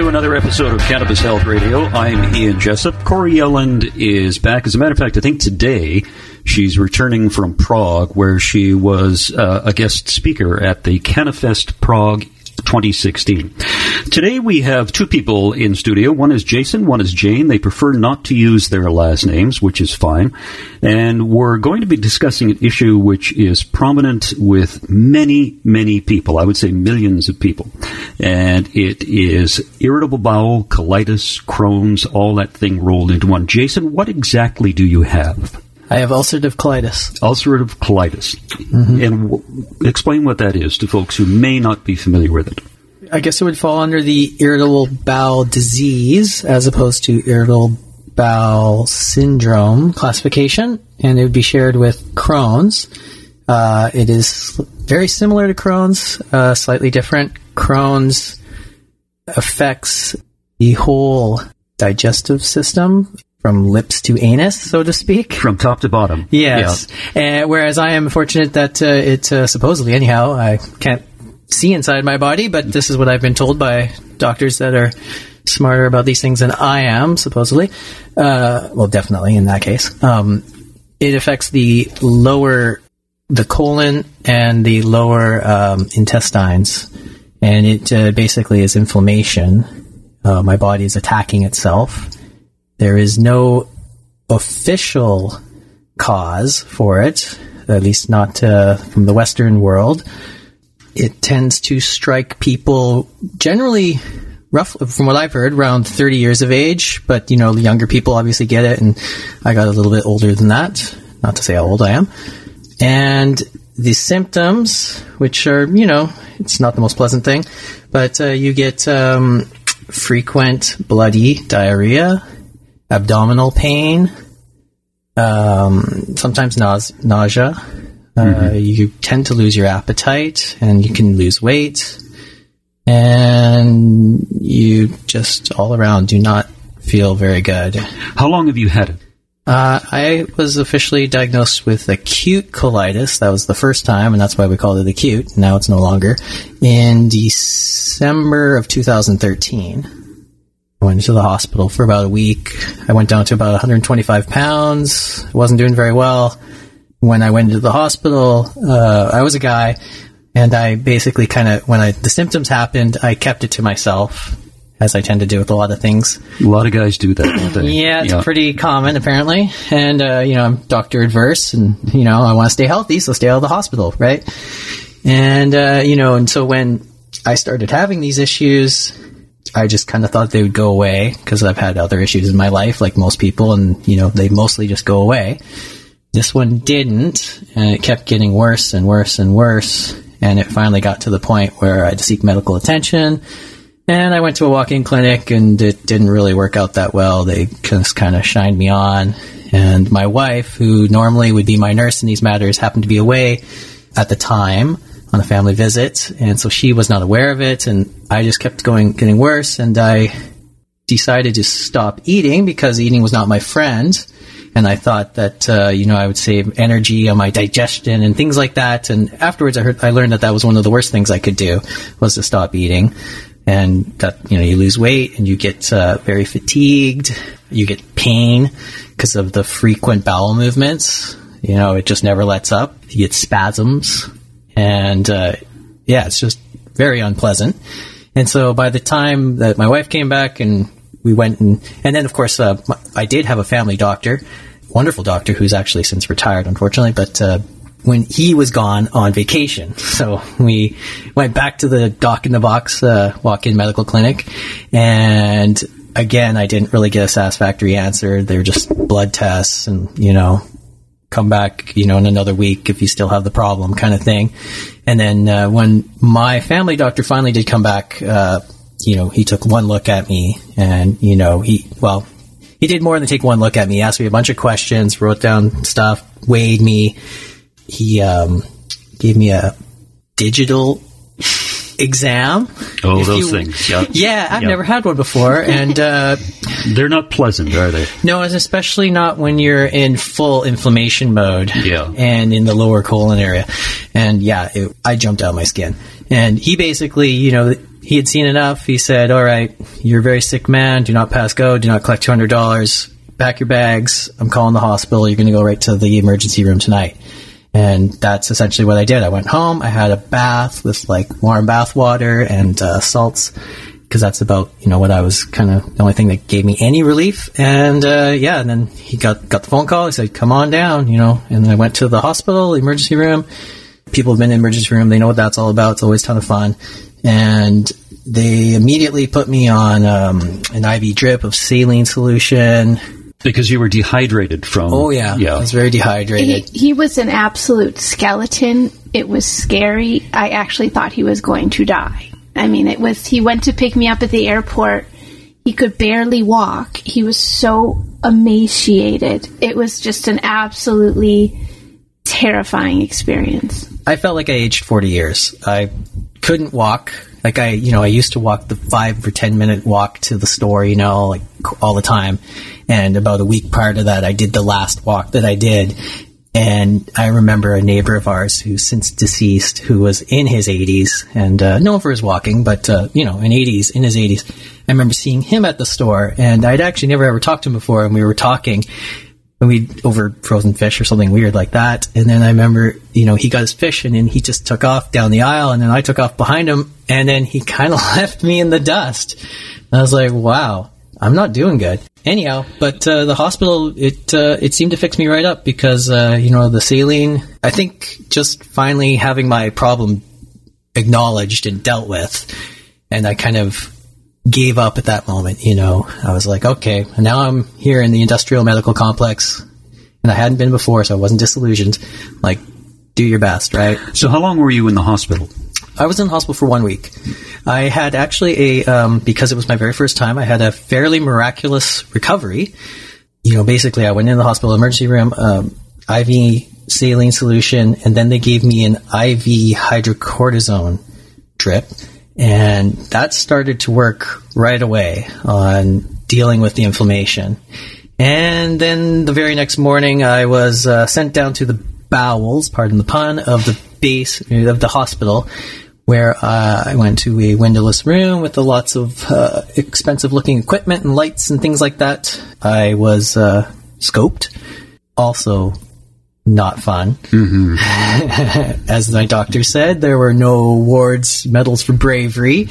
To another episode of Cannabis Health Radio. I'm Ian Jessop. Corey Yelland is back. As a matter of fact, I think today she's returning from Prague, where she was uh, a guest speaker at the Cannafest Prague 2016. Today we have two people in studio. One is Jason, one is Jane. They prefer not to use their last names, which is fine. And we're going to be discussing an issue which is prominent with many, many people. I would say millions of people. And it is irritable bowel, colitis, Crohn's, all that thing rolled into one. Jason, what exactly do you have? I have ulcerative colitis. Ulcerative colitis. Mm-hmm. And w- explain what that is to folks who may not be familiar with it. I guess it would fall under the irritable bowel disease as opposed to irritable bowel syndrome classification, and it would be shared with Crohn's. Uh, it is very similar to Crohn's, uh, slightly different. Crohn's affects the whole digestive system from lips to anus, so to speak. From top to bottom. Yes. Yeah. Uh, whereas I am fortunate that uh, it uh, supposedly, anyhow, I can't see inside my body, but this is what I've been told by doctors that are smarter about these things than I am, supposedly. Uh, well, definitely in that case. Um, it affects the lower, the colon and the lower um, intestines, and it uh, basically is inflammation. Uh, my body is attacking itself there is no official cause for it, at least not uh, from the Western world. It tends to strike people generally, roughly, from what I've heard, around 30 years of age. But, you know, the younger people obviously get it, and I got a little bit older than that. Not to say how old I am. And the symptoms, which are, you know, it's not the most pleasant thing, but uh, you get um, frequent bloody diarrhea, abdominal pain, um, sometimes nausea. Uh, mm-hmm. You tend to lose your appetite, and you can lose weight, and you just all around do not feel very good. How long have you had it? Uh, I was officially diagnosed with acute colitis. That was the first time, and that's why we called it acute. Now it's no longer. In December of 2013. I went to the hospital for about a week. I went down to about 125 pounds. I wasn't doing very well. When I went into the hospital, uh, I was a guy, and I basically kind of, when I, the symptoms happened, I kept it to myself, as I tend to do with a lot of things. A lot of guys do that, yeah, it's yeah. pretty common, apparently. And, uh, you know, I'm doctor adverse, and, you know, I want to stay healthy, so stay out of the hospital, right? And, uh, you know, and so when I started having these issues, I just kind of thought they would go away because I've had other issues in my life, like most people, and you know they mostly just go away. This one didn't, and it kept getting worse and worse and worse, and it finally got to the point where I had to seek medical attention. And I went to a walk-in clinic, and it didn't really work out that well. They just kind of shined me on, and my wife, who normally would be my nurse in these matters, happened to be away at the time on a family visit, and so she was not aware of it, and I just kept going, getting worse, and I decided to stop eating because eating was not my friend, and I thought that uh, you know I would save energy on my digestion and things like that. And afterwards, I heard I learned that that was one of the worst things I could do was to stop eating, and that you know you lose weight and you get uh, very fatigued, you get pain because of the frequent bowel movements. You know, it just never lets up. You get spasms and uh, yeah, it's just very unpleasant. And so by the time that my wife came back and we went and and then of course uh, I did have a family doctor, wonderful doctor who's actually since retired, unfortunately, but. Uh, when he was gone on vacation. So we went back to the doc in the box uh, walk in medical clinic. And again, I didn't really get a satisfactory answer. They were just blood tests and, you know, come back, you know, in another week if you still have the problem kind of thing. And then uh, when my family doctor finally did come back, uh, you know, he took one look at me and, you know, he, well, he did more than take one look at me. He asked me a bunch of questions, wrote down stuff, weighed me. He, um, gave me a digital exam. Oh, If those you- things. Yeah. Yeah, I've Yeah. never had one before, and uh, They're not pleasant, are they? no, especially not when you're in full inflammation mode. Yeah. and in the lower colon area, and yeah, it, I jumped out of my skin. And he basically, you know, he had seen enough. He said, "All right, you're a very sick man. Do not pass go. Do not collect two hundred dollars. Pack your bags. I'm calling the hospital. You're going to go right to the emergency room tonight." And that's essentially what I did. I went home. I had a bath with like warm bath water and uh, salts because that's about you know what I was kind of the only thing that gave me any relief. And uh, yeah, and then he got got the phone call. He said, "Come on down," you know. And then I went to the hospital, emergency room. People have been in the emergency room. They know what that's all about. It's always a ton of fun. And they immediately put me on um, an IV drip of saline solution. Because you were dehydrated from. Oh yeah, I Yeah. was very He, dehydrated. he was an absolute skeleton. It was scary. I actually thought he was going to die. I mean, it was. He went to pick me up at the airport. He could barely walk. He was so emaciated. It was just an absolutely terrifying experience. I felt like I aged 40 years. I couldn't walk. Like I, you know, I used to walk the five or 10 minute walk to the store, you know, like all the time. And about a week prior to that, I did the last walk that I did. And I remember a neighbor of ours who's since deceased, who was in his 80s and uh, known for his walking, but, uh, you know, in 80s, in his 80s. I remember seeing him at the store, and I'd actually never ever talked to him before, and we were talking and we over frozen fish or something weird like that. And then I remember, you know, he got his fish and then he just took off down the aisle and then I took off behind him and then he kind of left me in the dust. And I was like, wow, I'm not doing good. Anyhow, but uh, the hospital it uh, it seemed to fix me right up because uh, you know the saline. I think just finally having my problem acknowledged and dealt with, and I kind of gave up at that moment. You know, I was like, okay, now I'm here in the industrial medical complex, and I hadn't been before, so I wasn't disillusioned. Like, do your best, right? So, how long were you in the hospital? I was in the hospital for one week. I had actually a um, because it was my very first time. I had a fairly miraculous recovery. You know, basically, I went in the hospital emergency room, um, IV saline solution, and then they gave me an IV hydrocortisone drip, and that started to work right away on dealing with the inflammation. And then the very next morning, I was uh, sent down to the bowels, pardon the pun, of the base of the hospital, where uh, I went to a windowless room with lots of uh, expensive-looking equipment and lights and things like that. I was uh, scoped, also not fun. As my doctor said, there were no awards, medals for bravery.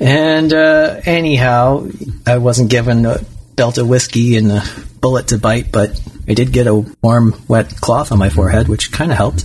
And uh, anyhow, I wasn't given a belt of whiskey and a bullet to bite, but I did get a warm, wet cloth on my forehead, which kind of helped.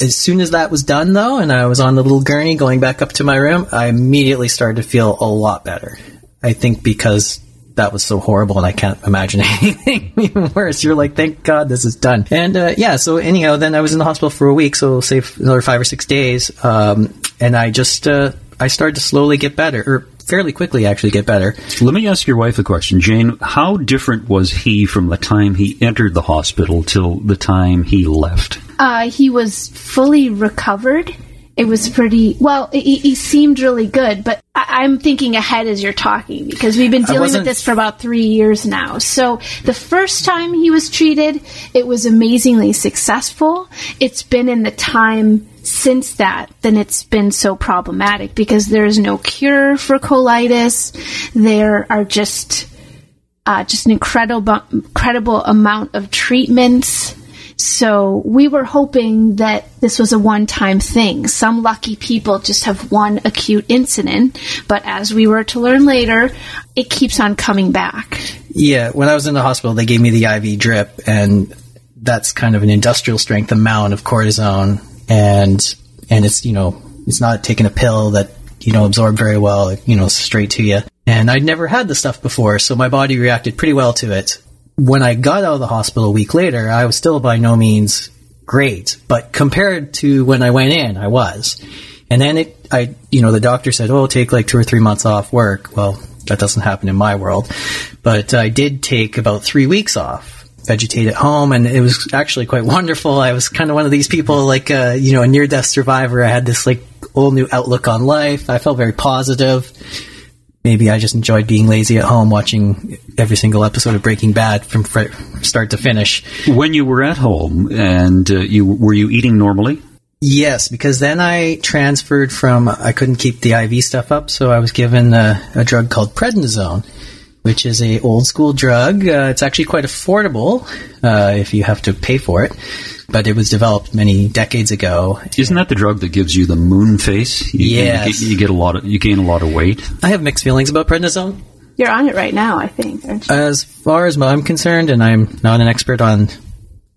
As soon as that was done, though, and I was on the little gurney going back up to my room, I immediately started to feel a lot better. I think because that was so horrible and I can't imagine anything even worse. You're like, thank God this is done. And uh, yeah, so anyhow, then I was in the hospital for a week, so say another five or six days, um, and I just uh, I started to slowly get better, or fairly quickly actually get better. Let me ask your wife a question, Jane. How different was he from the time he entered the hospital till the time he left? Uh, he was fully recovered. It was pretty well. He, he seemed really good, but I, I'm thinking ahead as you're talking because we've been dealing with this for about three years now. So the first time he was treated, it was amazingly successful. It's been in the time since that, then it's been so problematic because there is no cure for colitis. There are just uh, just an incredible incredible amount of treatments. So we were hoping that this was a one-time thing. Some lucky people just have one acute incident, but as we were to learn later, it keeps on coming back. Yeah, when I was in the hospital, they gave me the IV drip, and that's kind of an industrial strength amount of cortisone, and and it's you know it's not taking a pill that you know absorb very well, you know straight to you. And I'd never had the stuff before, so my body reacted pretty well to it. When I got out of the hospital a week later, I was still by no means great, but compared to when I went in, I was. And then it, I, you know, the doctor said, "Oh, take like two or three months off work." Well, that doesn't happen in my world, but I did take about three weeks off, vegetate at home, and it was actually quite wonderful. I was kind of one of these people, like, uh, you know, a near death survivor. I had this like whole new outlook on life. I felt very positive. Maybe I just enjoyed being lazy at home, watching every single episode of Breaking Bad from fr- start to finish. When you were at home and uh, you were you eating normally? Yes, because then I transferred from I couldn't keep the IV stuff up, so I was given a, a drug called prednisone, which is a old school drug. Uh, it's actually quite affordable uh, if you have to pay for it, but it was developed many decades ago. Isn't that the drug that gives you the moon face? You, Yes. you, get, you get a lot of you gain a lot of weight. I have mixed feelings about prednisone. You're on it right now, I think. Aren't you? As far as I'm concerned, and I'm not an expert on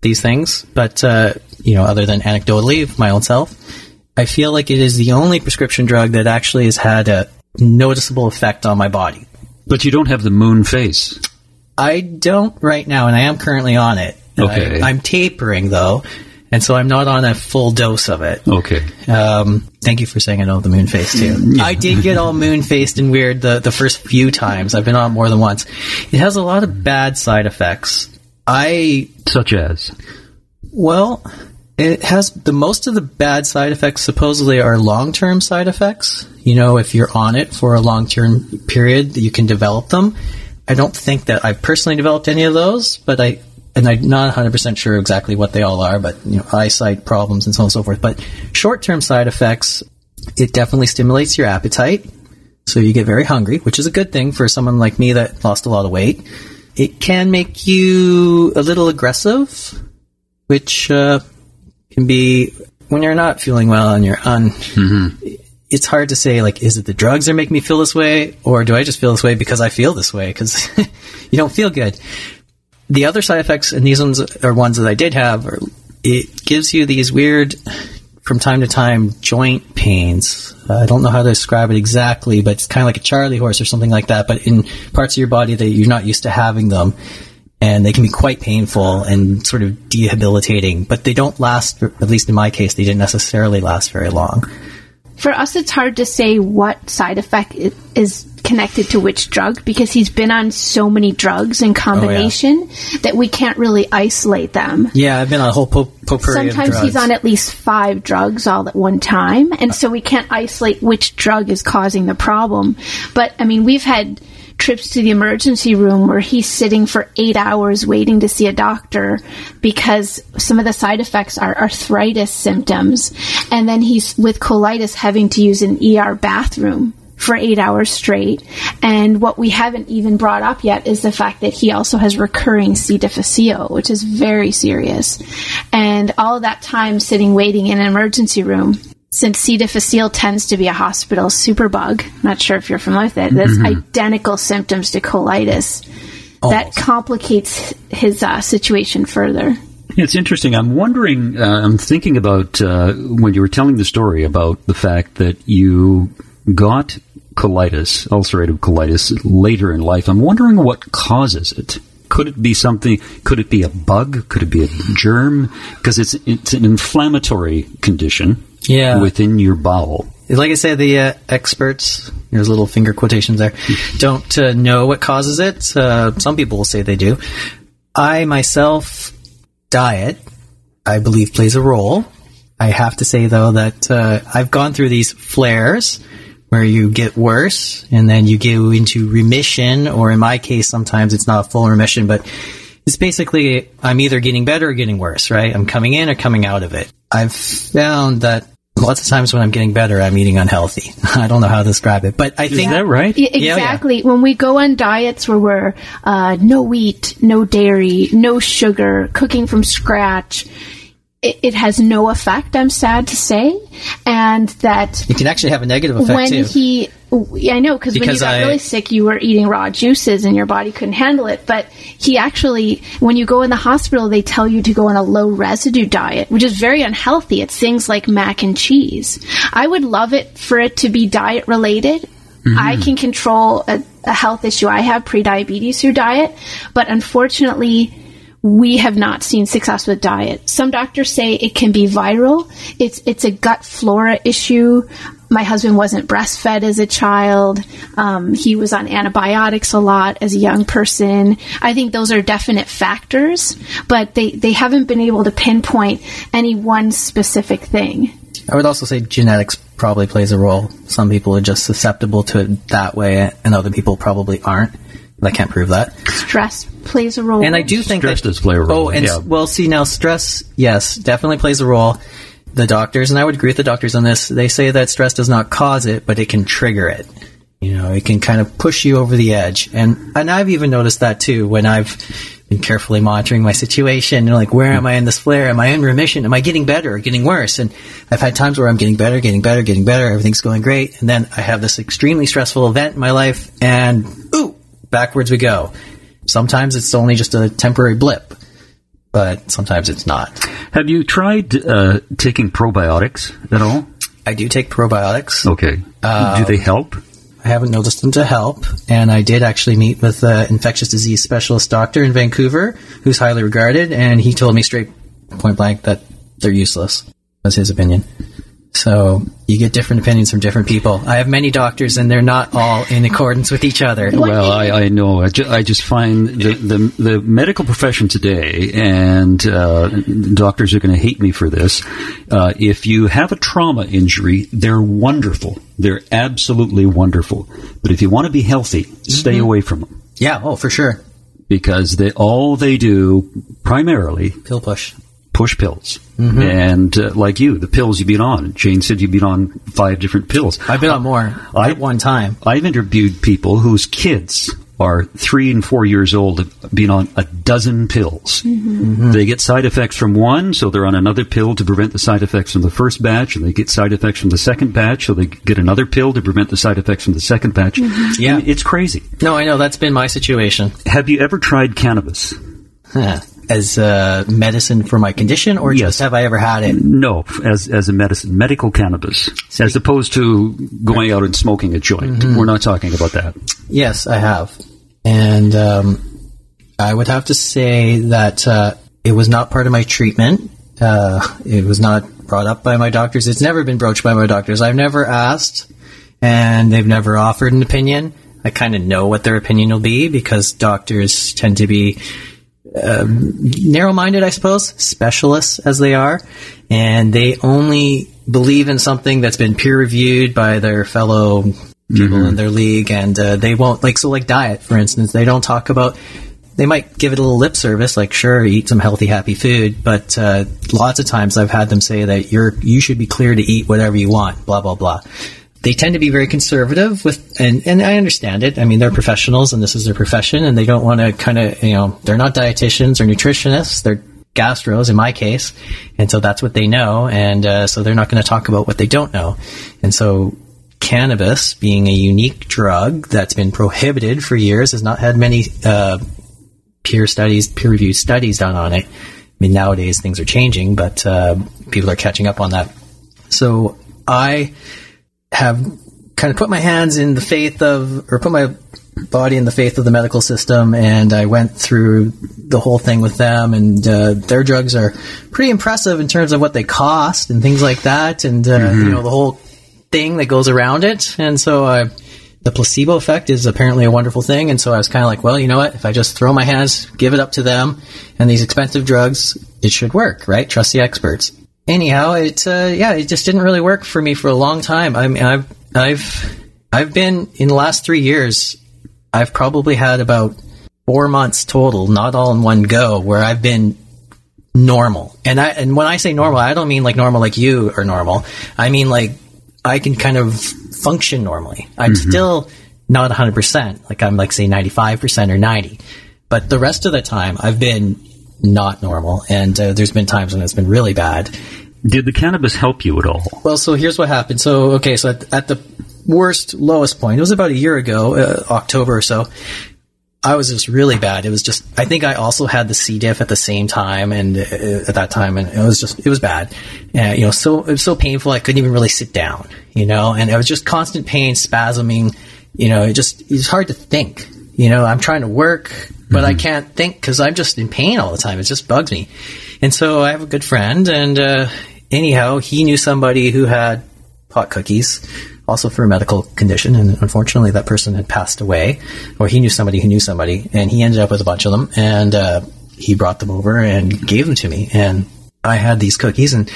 these things, but uh, you know, other than anecdotally of my own self, I feel like it is the only prescription drug that actually has had a noticeable effect on my body. But you don't have the moon face. I don't right now, and I am currently on it. Okay. I, am tapering though, and so I'm not on a full dose of it. Okay. Um, thank you for saying I know the moon face too. I did get all moon faced and weird the, the first few times. I've been on it more than once. It has a lot of bad side effects. I Such as well, it has the most of the bad side effects supposedly are long term side effects. You know, if you're on it for a long term period, you can develop them. I don't think that I've personally developed any of those, but I and I'm not 100% sure exactly what they all are, but you know, eyesight problems and so on and so forth. But short term side effects, it definitely stimulates your appetite. So you get very hungry, which is a good thing for someone like me that lost a lot of weight. It can make you a little aggressive, which uh, can be when you're not feeling well and you're on. It's hard to say, like, is it the drugs that make me feel this way, or do I just feel this way because I feel this way? Because you don't feel good. The other side effects, and these ones are ones that I did have, are, it gives you these weird, from time to time, joint pains. Uh, I don't know how to describe it exactly, but it's kind of like a Charlie horse or something like that, but in parts of your body that you're not used to having them and they can be quite painful and sort of debilitating, but they don't last, at least in my case, they didn't necessarily last very long. For us, it's hard to say what side effect is connected to which drug because he's been on so many drugs in combination that we can't really isolate them. Yeah, I've been on a whole po- potpourri Sometimes he's on at least five drugs all at one time, and so we can't isolate which drug is causing the problem. But I mean, we've had trips to the emergency room where he's sitting for eight hours waiting to see a doctor because some of the side effects are arthritis symptoms, and then he's with colitis having to use an ER bathroom for eight hours straight. And what we haven't even brought up yet is the fact that he also has recurring C. difficile, which is very serious. And all that time sitting waiting in an emergency room, since C. difficile tends to be a hospital superbug, not sure if you're familiar with it, that's identical symptoms to colitis. That complicates his uh, situation further. It's interesting. I'm wondering. Uh, I'm thinking about uh, when you were telling the story about the fact that you got colitis, ulcerative colitis, later in life. I'm wondering what causes it. Could it be something? Could it be a bug? Could it be a germ? Because it's it's an inflammatory condition Yeah. within your bowel. like I said, the uh, experts, there's little finger quotations there, don't uh, know what causes it. Uh, some people will say they do. I myself, diet, I believe plays a role. I have to say though that uh, I've gone through these flares where you get worse and then you go into remission, or in my case, sometimes it's not a full remission, but it's basically I'm either getting better or getting worse, right? I'm coming in or coming out of it. I've found that lots of times when I'm getting better, I'm eating unhealthy. I don't know how to describe it, but I Is think that right? Yeah, yeah. exactly. When we go on diets where we're uh, no wheat, no dairy, no sugar, cooking from scratch, it, it has no effect. I'm sad to say, and that it can actually have a negative effect when too. he, yeah, I know because when you got I- really sick, you were eating raw juices and your body couldn't handle it. But he actually, when you go in the hospital, they tell you to go on a low residue diet, which is very unhealthy. It's things like mac and cheese. I would love it for it to be diet related. Mm-hmm. I can control a, a health issue I have, pre-diabetes through diet, but unfortunately, we have not seen success with diet. Some doctors say it can be viral. It's it's a gut flora issue. My husband wasn't breastfed as a child. Um, he was on antibiotics a lot as a young person. I think those are definite factors, but they, they haven't been able to pinpoint any one specific thing. I would also say genetics probably plays a role. Some people are just susceptible to it that way, and other people probably aren't. I can't prove that. Stress plays a role. And I do think Stress that, does play a role, Oh, and yeah. well, see now, stress, yes, definitely plays a role. The doctors, and I would agree with the doctors on this. They say that stress does not cause it, but it can trigger it. You know, it can kind of push you over the edge, and and I've even noticed that too when I've been carefully monitoring my situation. And like, where am I in this flare? Am I in remission? Am I getting better or getting worse? And I've had times where I'm getting better, getting better, getting better. Everything's going great, and then I have this extremely stressful event in my life, and ooh, backwards we go. Sometimes it's only just a temporary blip, but sometimes it's not. Have you tried uh, taking probiotics at all? I do take probiotics. Okay. Do they help? I haven't noticed them to help, and I did actually meet with an infectious disease specialist doctor in Vancouver who's highly regarded, and he told me straight point blank that they're useless, was his opinion. So you get different opinions from different people. I have many doctors, and they're not all in accordance with each other. Well, I, I know. I, ju- I just find the, the, the medical profession today, and uh, doctors are going to hate me for this. Uh, if you have a trauma injury, they're wonderful. They're absolutely wonderful. But if you want to be healthy, stay away from them Yeah, oh, for sure. because they all they do primarily Pill push. Push pills. Mm-hmm. And uh, like you, the pills you've been on. Jane said you've been on five different pills. I've been on more I- at one time. I've interviewed people whose kids are three and four years old, have been on a dozen pills. Mm-hmm. They get side effects from one, so they're on another pill to prevent the side effects from the first batch, and they get side effects from the second batch, so they get another pill to prevent the side effects from the second batch. Mm-hmm. Yeah. And it's crazy. No, I know that's been my situation. Have you ever tried cannabis? As uh, medicine for my condition, or Yes. just have I ever had it? No, as as a medicine, medical cannabis, as opposed to going out and smoking a joint. We're not talking about that. Yes, I have. And um, I would have to say that uh, it was not part of my treatment. Uh, it was not brought up by my doctors. It's never been broached by my doctors. I've never asked, and they've never offered an opinion. I kind of know what their opinion will be because doctors tend to be um, narrow-minded, I suppose, specialists as they are, and they only believe in something that's been peer-reviewed by their fellow people in their league, and uh, they won't like so like diet, for instance. They don't talk about. They might give it a little lip service, like sure, eat some healthy, happy food, but uh, lots of times I've had them say that you're you should be clear to eat whatever you want, blah blah blah they tend to be very conservative with and, and I understand it. I mean, they're professionals and this is their profession and they don't want to kind of, you know, they're not dietitians or nutritionists. They're gastros in my case. And so that's what they know. And uh, so they're not going to talk about what they don't know. And so cannabis being a unique drug that's been prohibited for years has not had many uh, peer studies, peer reviewed studies done on it. I mean, nowadays things are changing, but uh, people are catching up on that. So I have kind of put my hands in the faith of, or put my body in the faith of the medical system, and I went through the whole thing with them, and uh, their drugs are pretty impressive in terms of what they cost and things like that, and uh, you know the whole thing that goes around it, and so I. The placebo effect is apparently a wonderful thing, and so I was kind of like, well, you know what? If I just throw my hands, give it up to them, and these expensive drugs, it should work, right? Trust the experts anyhow, it uh, yeah, it just didn't really work for me for a long time. I mean, I've I've I've been in the last three years. I've probably had about four months total, not all in one go, where I've been normal. And I and when I say normal, I don't mean like normal like you are normal. I mean like I can kind of function normally. I'm still not 100%. Like I'm like say 95% or 90. But the rest of the time I've been not normal and uh, there's been times when it's been really bad. Did the cannabis help you at all? Well, so here's what happened. So, okay, so at, at the worst, lowest point, it was about a year ago, uh, October or so. I was just really bad. It was just, I think I also had the C. diff at the same time and uh, at that time, and it was just, it was bad. Uh, you know, so, it was so painful, I couldn't even really sit down, you know, and it was just constant pain, spasming, you know, it just, it's hard to think. You know, I'm trying to work, but I can't think because I'm just in pain all the time. It just bugs me. And so I have a good friend, and uh, anyhow, he knew somebody who had pot cookies, also for a medical condition, and unfortunately, that person had passed away, or he knew somebody who knew somebody, and he ended up with a bunch of them, and uh, he brought them over and gave them to me, and I had these cookies, and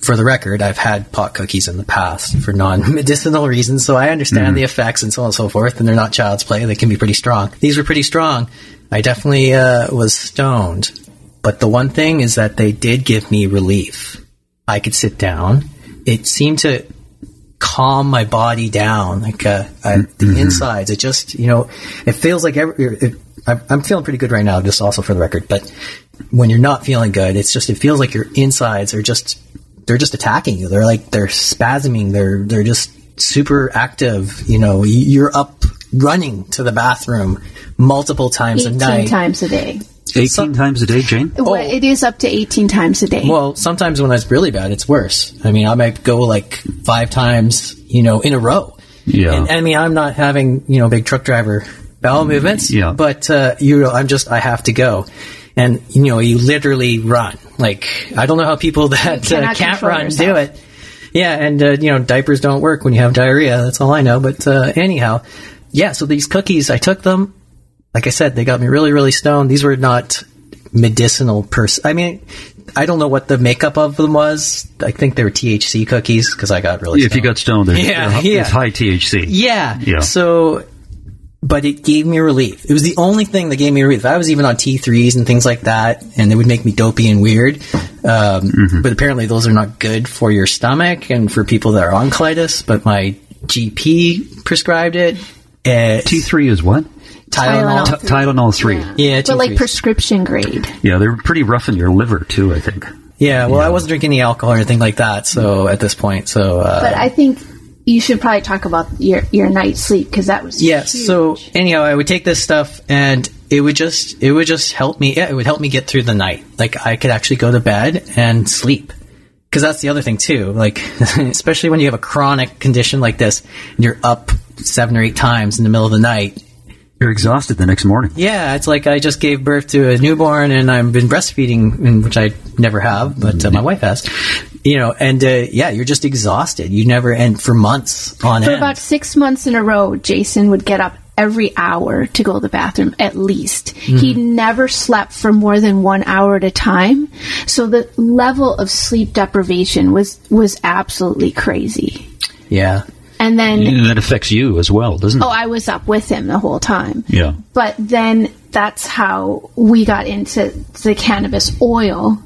for the record, I've had pot cookies in the past for non-medicinal reasons, so I understand the effects and so on and so forth. And they're not child's play; they can be pretty strong. These were pretty strong. I definitely uh, was stoned, but the one thing is that they did give me relief. I could sit down. It seemed to calm my body down, like uh, I, the insides. It just, you know, it feels like every. It, I- I'm feeling pretty good right now, just also for the record. But when you're not feeling good, it's just it feels like your insides are just they're just attacking you. They're like they're spasming. They're they're just super active. You know, you're up running to the bathroom multiple times a 18 night. times a day. 18 Some- times a day, Jane? Well, it is up to 18 times a day. Well, sometimes when it's really bad, it's worse. I mean, I might go like five times, you know, in a row. Yeah. And, I mean, I'm not having, you know, big truck driver bowel movements. Yeah. But, uh, you know, I'm just, I have to go. And, you know, you literally run. Like, I don't know how people that uh, can't control run do it. Yeah. And, uh, you know, diapers don't work when you have diarrhea. That's all I know. But, uh, anyhow, yeah. So these cookies, I took them. Like I said, they got me really, really stoned. These were not medicinal pers. I mean, I don't know what the makeup of them was. I think they were THC cookies because I got really. Stoned. If you got stoned, Yeah, they're- yeah. it's high THC. Yeah. Yeah. So, but it gave me relief. It was the only thing that gave me relief. I was even on T3s and things like that, and it would make me dopey and weird. Um, Mm-hmm. But apparently, those are not good for your stomach and for people that are on colitis. But my GP prescribed it. Uh, T3 is what? Tylenol. Tylenol. T- Tylenol 3. Yeah. Yeah, but like prescription grade. Yeah, they're pretty rough in your liver, too, I think. Yeah, well, I wasn't drinking any alcohol or anything like that. So at this point, so uh, But I think you should probably talk about your, your night sleep because that was Yeah. huge. So anyhow, I would take this stuff and it would just it would just help me. Yeah, it would help me get through the night. Like I could actually go to bed and sleep. Because that's the other thing too. Like especially when you have a chronic condition like this, and you're up seven or eight times in the middle of the night. You're exhausted the next morning. Yeah, it's like I just gave birth to a newborn and I've been breastfeeding, which I never have, but uh, my wife has. You know, and uh, yeah, you're just exhausted. You never, and for months on For end. about six months in a row, Jason would get up every hour to go to the bathroom at least. He never slept for more than one hour at a time. So the level of sleep deprivation was was absolutely crazy. yeah. And then And that affects you as well, doesn't it? oh, I was up with him the whole time. yeah. But then that's how we got into the cannabis oil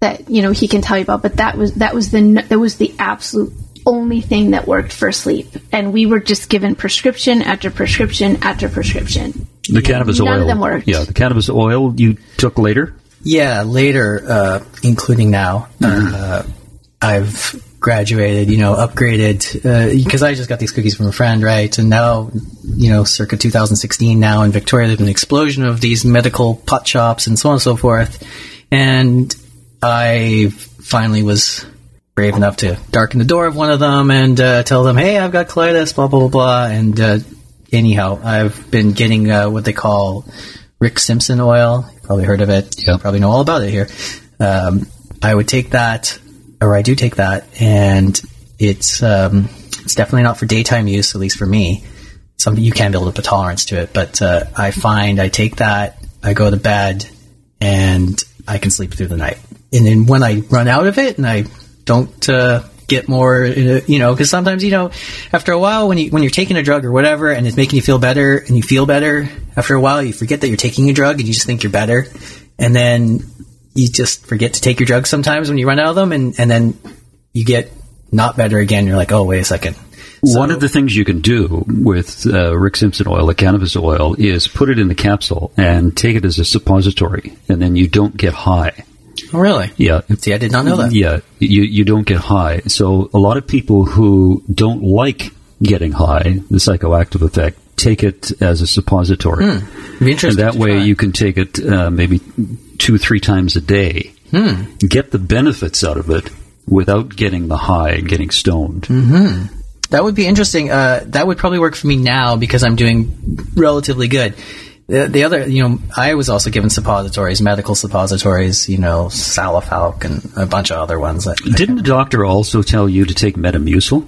that you know he can tell you about. But that was that was the that was the absolute only thing that worked for sleep, and we were just given prescription after prescription after prescription. The cannabis None oil. of them worked. Yeah, the cannabis oil you took later. Yeah, later, uh, including now, uh, I've graduated, you know, upgraded, because I just got these cookies from a friend, right? And now, you know, circa 2016 now in Victoria, there's been an explosion of these medical pot shops and so on and so forth. And I finally was brave enough to darken the door of one of them and uh, tell them, hey, I've got colitis, blah, blah, blah, blah. And uh, anyhow, I've been getting uh, what they call Rick Simpson oil. You've probably heard of it. Yeah. You probably know all about it here. Um, I would take that, or I do take that, and it's um, it's definitely not for daytime use, at least for me. Some you can build up a tolerance to it, but uh, I find I take that, I go to bed, and I can sleep through the night. And then when I run out of it, and I don't uh, get more, uh, you know, because sometimes you know, after a while, when you when you're taking a drug or whatever, and it's making you feel better, and you feel better, after a while, you forget that you're taking a drug, and you just think you're better, and then you just forget to take your drugs sometimes when you run out of them, and and then you get not better again. You're like, oh, wait a second. One of the things you can do with uh, Rick Simpson oil, the cannabis oil, is put it in the capsule and take it as a suppository, and then you don't get high. Oh, really? Yeah. See, I did not know that. Yeah, you, you don't get high. So a lot of people who don't like getting high, the psychoactive effect, take it as a suppository. It'd be And that way you can take it uh, maybe two, three times a day. Get the benefits out of it without getting the high and getting stoned. That would be interesting. Uh, that would probably work for me now because I'm doing relatively good. The, the other, you know, I was also given suppositories, medical suppositories, you know, Salofalk and a bunch of other ones. That Didn't the doctor also tell you to take Metamucil?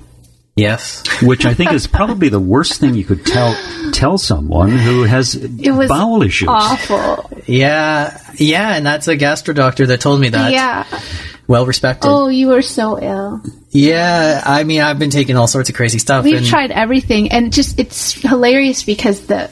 Yes, Which I think is probably the worst thing you could tell tell someone who has It was bowel issues. awful. yeah, yeah, and that's a gastro doctor that told me that. Yeah. well respected. Oh, you were so ill. Yeah, I mean, I've been taking all sorts of crazy stuff. We've and- tried everything, and just it's hilarious because the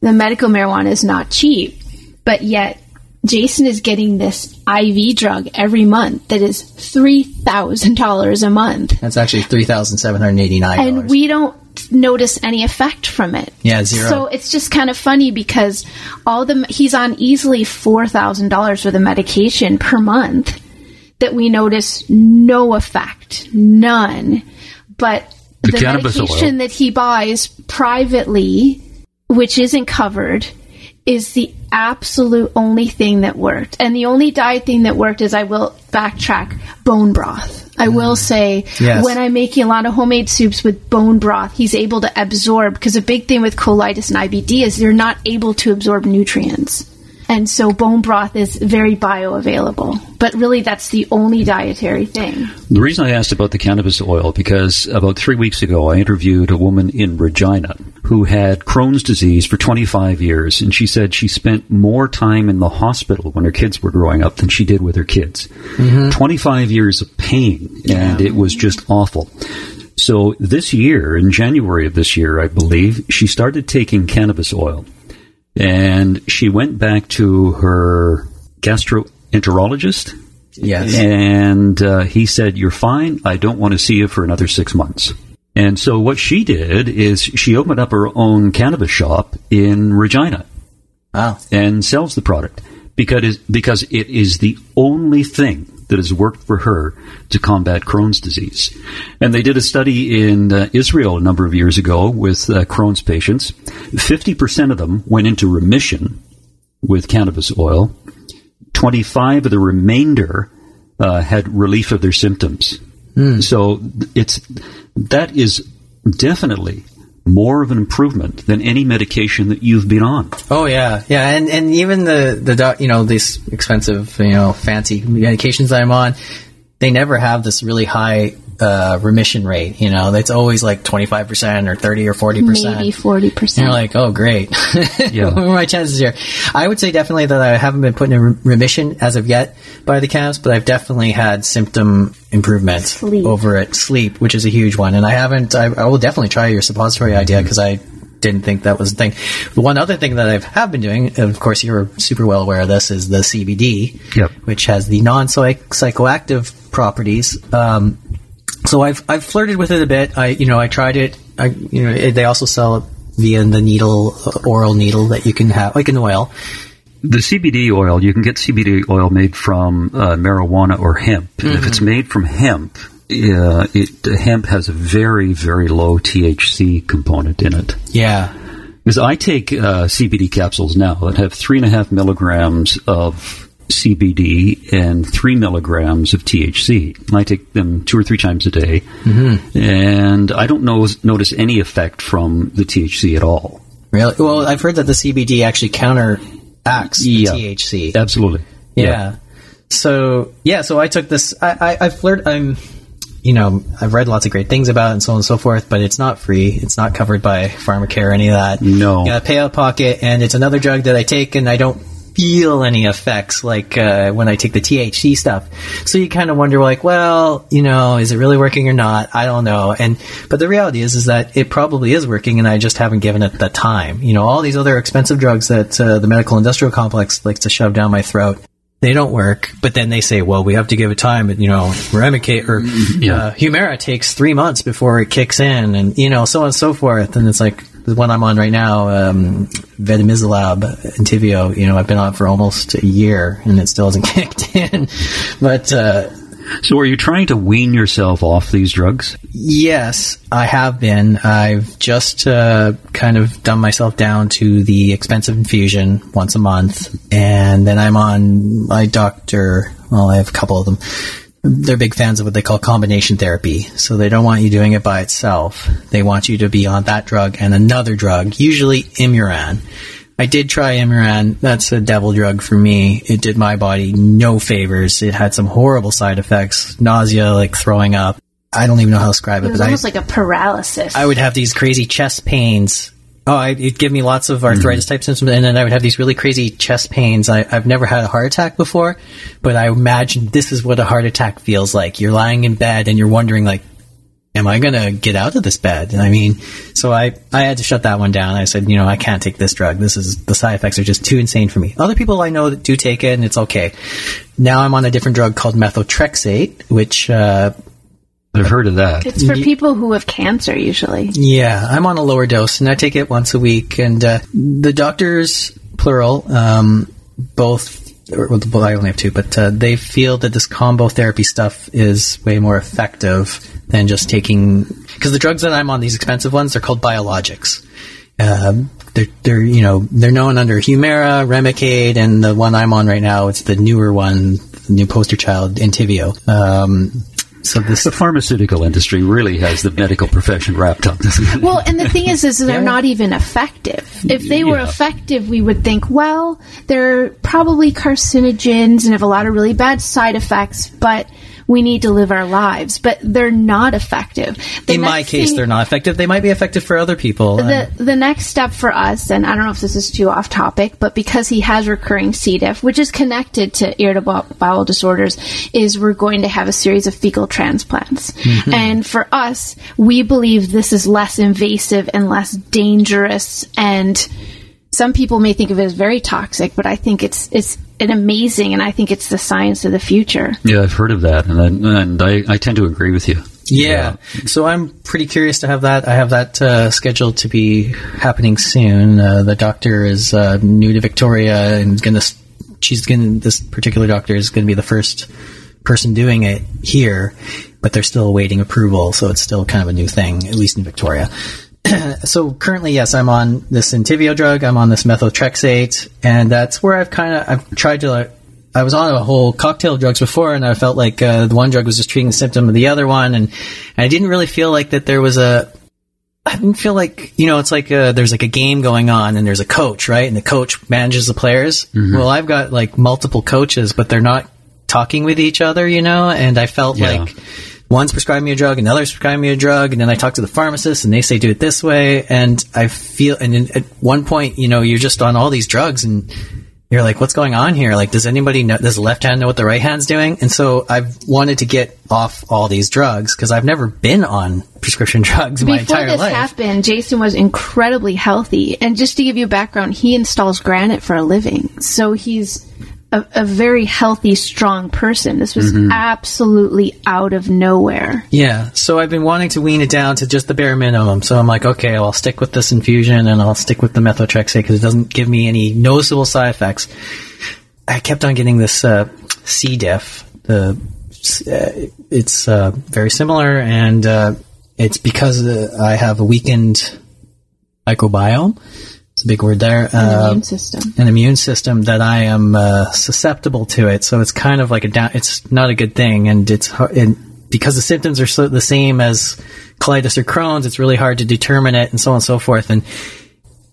the medical marijuana is not cheap, but yet Jason is getting this IV drug every month that is three thousand dollars a month, That's actually $3,789. and we don't notice any effect from it. Yeah, zero. So it's just kind of funny because all the he's on easily four thousand dollars worth of medication per month that we notice no effect, none. But The the, medication oil. that he buys privately, which isn't covered, is the absolute only thing that worked. And the only diet thing that worked is I will backtrack bone broth. I will say Mm. Yes. when I'm making a lot of homemade soups with bone broth, he's able to absorb because a big thing with colitis and IBD is they're not able to absorb nutrients. And so bone broth is very bioavailable. But really that's the only dietary thing. The reason I asked about the cannabis oil because about three weeks ago I interviewed a woman in Regina who had Crohn's disease for 25 years, and she said she spent more time in the hospital when her kids were growing up than she did with her kids. 25 years of pain, and it was just awful. So this year, in January of this year, I believe, she started taking cannabis oil. And she went back to her gastroenterologist yes. and uh, he said, You're fine. I don't want to see you for another six months. And so what she did is she opened up her own cannabis shop in Regina Wow. and sells the product because it, because it is the only thing that has worked for her to combat Crohn's disease. And they did a study in uh, Israel a number of years ago with uh, Crohn's patients. 50% of them went into remission with cannabis oil. 25 of the remainder uh, had relief of their symptoms. So it's that is definitely more of an improvement than any medication that you've been on. Oh yeah, yeah, and and even the the you know these expensive you know fancy medications I'm on, they never have this really high uh, remission rate. You know, it's always like 25 percent or 30 or 40 percent. Maybe 40%. And you're like, oh, great. Yeah. what are my chances here? I would say definitely that I haven't been put in re- remission as of yet by the cannabis, but I've definitely had symptom improvement Sleep. over it. Sleep, which is a huge one. And I haven't, I, I will definitely try your suppository idea because I didn't think that was a thing. The one other thing that I have been doing, of course you're super well aware of this, is the CBD, Yep. which has the non-psychoactive properties. Um, so I've I've flirted with it a bit. I you know I tried it. I you know it, they also sell it via the needle uh, oral needle that you can have like an oil. The CBD oil, you can get CBD oil made from uh, marijuana or hemp. And if it's made from hemp, uh, it, hemp has a very, very low THC component in it. Yeah. Because I take uh, CBD capsules now that have three and a half milligrams of CBD and three milligrams of THC. And I take them two or three times a day, and I don't know, notice any effect from the THC at all. Really? Well, I've heard that the CBD actually counteracts the THC. Absolutely. Yeah. So yeah, so I took this. I I, I flirt. I'm, you know, I've read lots of great things about it and so on and so forth, but it's not free. It's not covered by pharmacare or any of that. No. You gotta pay out of pocket, and it's another drug that I take, and I don't feel any effects like uh, when I take the THC stuff. So you kind of wonder, like, well, you know, is it really working or not? I don't know. And but the reality is, is that it probably is working, and I just haven't given it the time. You know, all these other expensive drugs that uh, the medical industrial complex likes to shove down my throat. They don't work, but then they say, "Well, we have to give it time." And, you know, Remicade or Yeah. uh, Humira takes three months before it kicks in, and you know, so on and so forth. And it's like the one I'm on right now, um, vedolizumab, Entyvio. You know, I've been on it for almost a year, and it still hasn't kicked in. But uh, So, are you trying to wean yourself off these drugs? yes, I have been. I've just uh, kind of done myself down to the expensive infusion once a month, and then I'm on my doctor. Well, I have a couple of them. They're big fans of what they call combination therapy. So they don't want you doing it by itself. They want you to be on that drug and another drug, usually Imuran, I did try Imuran. That's a devil drug for me. It did my body no favors. It had some horrible side effects, nausea, like throwing up. I don't even know how to describe it, It was but I, almost like a paralysis. I would have these crazy chest pains. Oh, I, it'd give me lots of mm-hmm. arthritis type symptoms, and then I would have these really crazy chest pains. I, I've never had a heart attack before, but I imagine this is what a heart attack feels like. You're lying in bed and you're wondering, like, am I going to get out of this bed? And I mean, so I, I had to shut that one down. I said, you know, I can't take this drug. This is, the side effects are just too insane for me. Other people I know that do take it and it's okay. Now I'm on a different drug called methotrexate, which, uh, I've heard of that. it's for people who have cancer usually. Yeah, I'm on a lower dose, and I take it once a week. And uh, the doctors, plural, um, both. Well, I only have two, but uh, they feel that this combo therapy stuff is way more effective than just taking. Because the drugs that I'm on, these expensive ones, they're called biologics. Um, they're, they're, you know, they're known under Humira, Remicade, and the one I'm on right now, it's the newer one, the new poster child, Entyvio. Um, so this The pharmaceutical industry really has the medical profession wrapped up, doesn't it? Well, and the thing is, is they're Yeah. not even effective. If they were Yeah. effective, we would think, well, they're probably carcinogens and have a lot of really bad side effects, but we need to live our lives. But they're not effective. The in my case, thing- they're not effective. They might be effective for other people. the the next step for us, and I don't know if this is too off topic, but because he has recurring C. diff, which is connected to irritable bowel disorders, is we're going to have a series of fecal transplants. Mm-hmm. And for us, we believe this is less invasive and less dangerous and some people may think of it as very toxic, but I think it's it's an amazing, and I think it's the science of the future. yeah, I've heard of that, and I, and I, I tend to agree with you. Yeah. So I'm pretty curious to have that. I have that uh, scheduled to be happening soon. Uh, the doctor is uh, new to Victoria and going to. She's going. to This particular doctor is going to be the first person doing it here, but they're still awaiting approval, so it's still kind of a new thing, at least in Victoria. so currently, yes, I'm on this Entyvio drug. I'm on this methotrexate, and that's where I've kind of I've tried to. Like, I was on a whole cocktail of drugs before, and I felt like uh, the one drug was just treating the symptom of the other one, and, and I didn't really feel like that there was a. I didn't feel like you know it's like a, there's like a game going on and there's a coach right and the coach manages the players. Well, I've got like multiple coaches, but they're not talking with each other, you know. And I felt Yeah. like one's prescribing me a drug, another's prescribing me a drug, and then I talk to the pharmacist and they say do it this way, and I feel and then at one point, you know, you're just on all these drugs and you're like, what's going on here? Like, does anybody know, does the left hand know what the right hand's doing? And so I've wanted to get off all these drugs because I've never been on prescription drugs in my Before entire this life. happened, Jason was incredibly healthy. And just to give you background, he installs granite for a living. So he's a, a very healthy, strong person. This was Mm-hmm. absolutely out of nowhere. Yeah, so I've been wanting to wean it down to just the bare minimum. So I'm like, okay, I'll stick with this infusion and I'll stick with the methotrexate because it doesn't give me any noticeable side effects. I kept on getting this uh, C. diff. The uh, it's uh, very similar, and uh, it's because uh, I have a weakened microbiome. It's a big word there. The Uh, immune system. an immune system that I am uh, susceptible to it. So it's kind of like a down. It's not a good thing, and it's and because the symptoms are so the same as colitis or Crohn's. It's really hard to determine it, and so on and so forth. And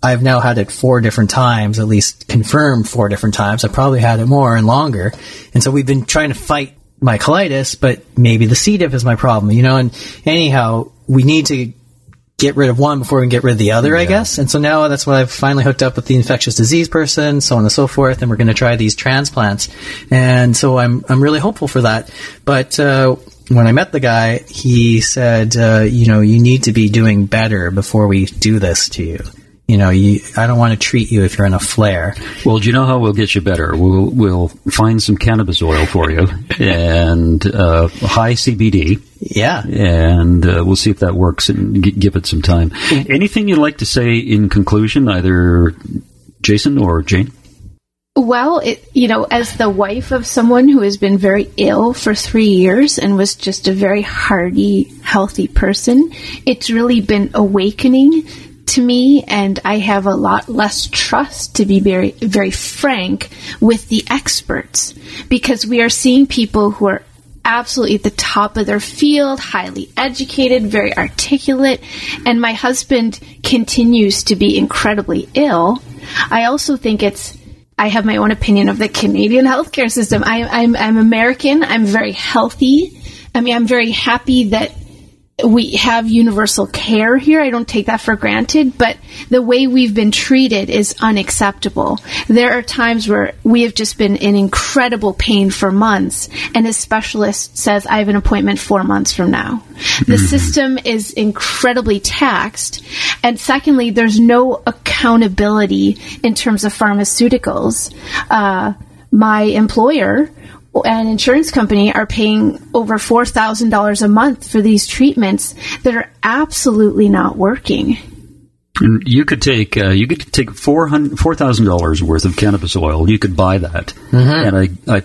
I've now had it four different times, at least confirmed four different times. I've probably had it more and longer, and so we've been trying to fight my colitis, but maybe the C. diff is my problem, you know. And anyhow, we need to get rid of one before we can get rid of the other, I guess. And so now that's what I've finally hooked up with the infectious disease person, so on and so forth, and we're going to try these transplants. And so I'm I'm really hopeful for that. But uh, when I met the guy, he said, uh, you know, you need to be doing better before we do this to you. You know, you, I don't want to treat you if you're in a flare. Well, do you know how we'll get you better? We'll we'll find some cannabis oil for you and uh, high CBD, Yeah. and uh, we'll see if that works and g- give it some time. Anything you'd like to say in conclusion, either Jason or Jane? Well, it, you know, as the wife of someone who has been very ill for three years and was just a very hardy, healthy person, it's really been awakening to me, and I have a lot less trust, to be very, very frank, with the experts because we are seeing people who are absolutely at the top of their field, highly educated, very articulate, and my husband continues to be incredibly ill. I also think it's I have my own opinion of the Canadian healthcare system. I, I'm, I'm American. I'm very healthy. I mean, I'm very happy that we have universal care here. I don't take that for granted, but the way we've been treated is unacceptable. There are times where we have just been in incredible pain for months, and a specialist says, I have an appointment four months from now. The mm-hmm. system is incredibly taxed. And secondly, there's no accountability in terms of pharmaceuticals. Uh, my employer an insurance company are paying over $4,000 a month for these treatments that are absolutely not working. And you could take uh, you could take four hundred four thousand dollars worth of cannabis oil. You could buy that, mm-hmm. and I I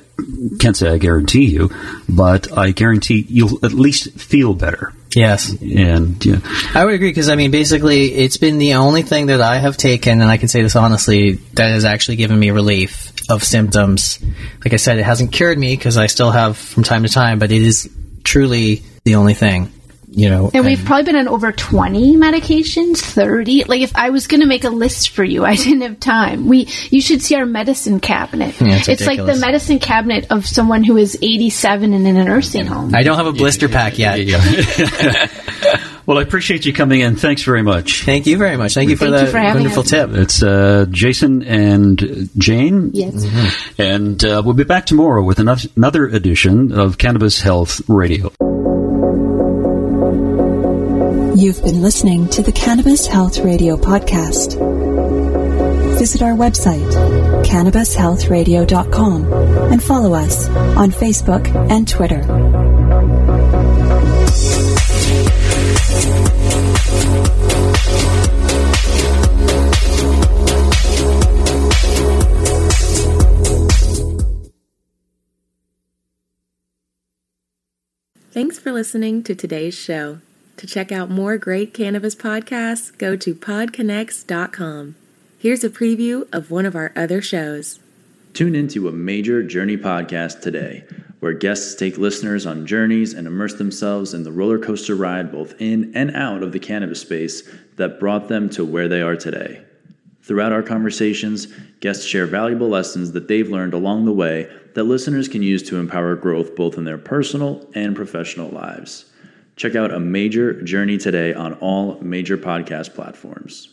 can't say I guarantee you, but I guarantee you'll at least feel better. Yes, and yeah, I would agree because I mean, basically, it's been the only thing that I have taken, and I can say this honestly, that has actually given me relief of symptoms. Like I said, it hasn't cured me because I still have from time to time, but it is truly the only thing you know. And, and we've probably been on over 20 medications, 30. Like if I was going to make a list for you, I didn't have time. We you should see our medicine cabinet. Yeah, it's, it's like the medicine cabinet of someone who is 87 and in a nursing home. I don't have a blister pack yet. Well, I appreciate you coming in. Thanks very much. Thank you very much. Thank you for Thank that you wonderful us. tip. It's uh, Jason and Jane. Yes. Mm-hmm. And uh, we'll be back tomorrow with another edition of Cannabis Health Radio. You've been listening to the Cannabis Health Radio podcast. Visit our website, cannabishealthradio.com, and follow us on Facebook and Twitter. Thanks for listening to today's show. To check out more great cannabis podcasts, go to podconx.com. Here's a preview of one of our other shows. Tune into a major journey podcast today, where guests take listeners on journeys and immerse themselves in the roller coaster ride both in and out of the cannabis space that brought them to where they are today. Throughout our conversations, guests share valuable lessons that they've learned along the way that listeners can use to empower growth both in their personal and professional lives. Check out A Major Journey today on all major podcast platforms.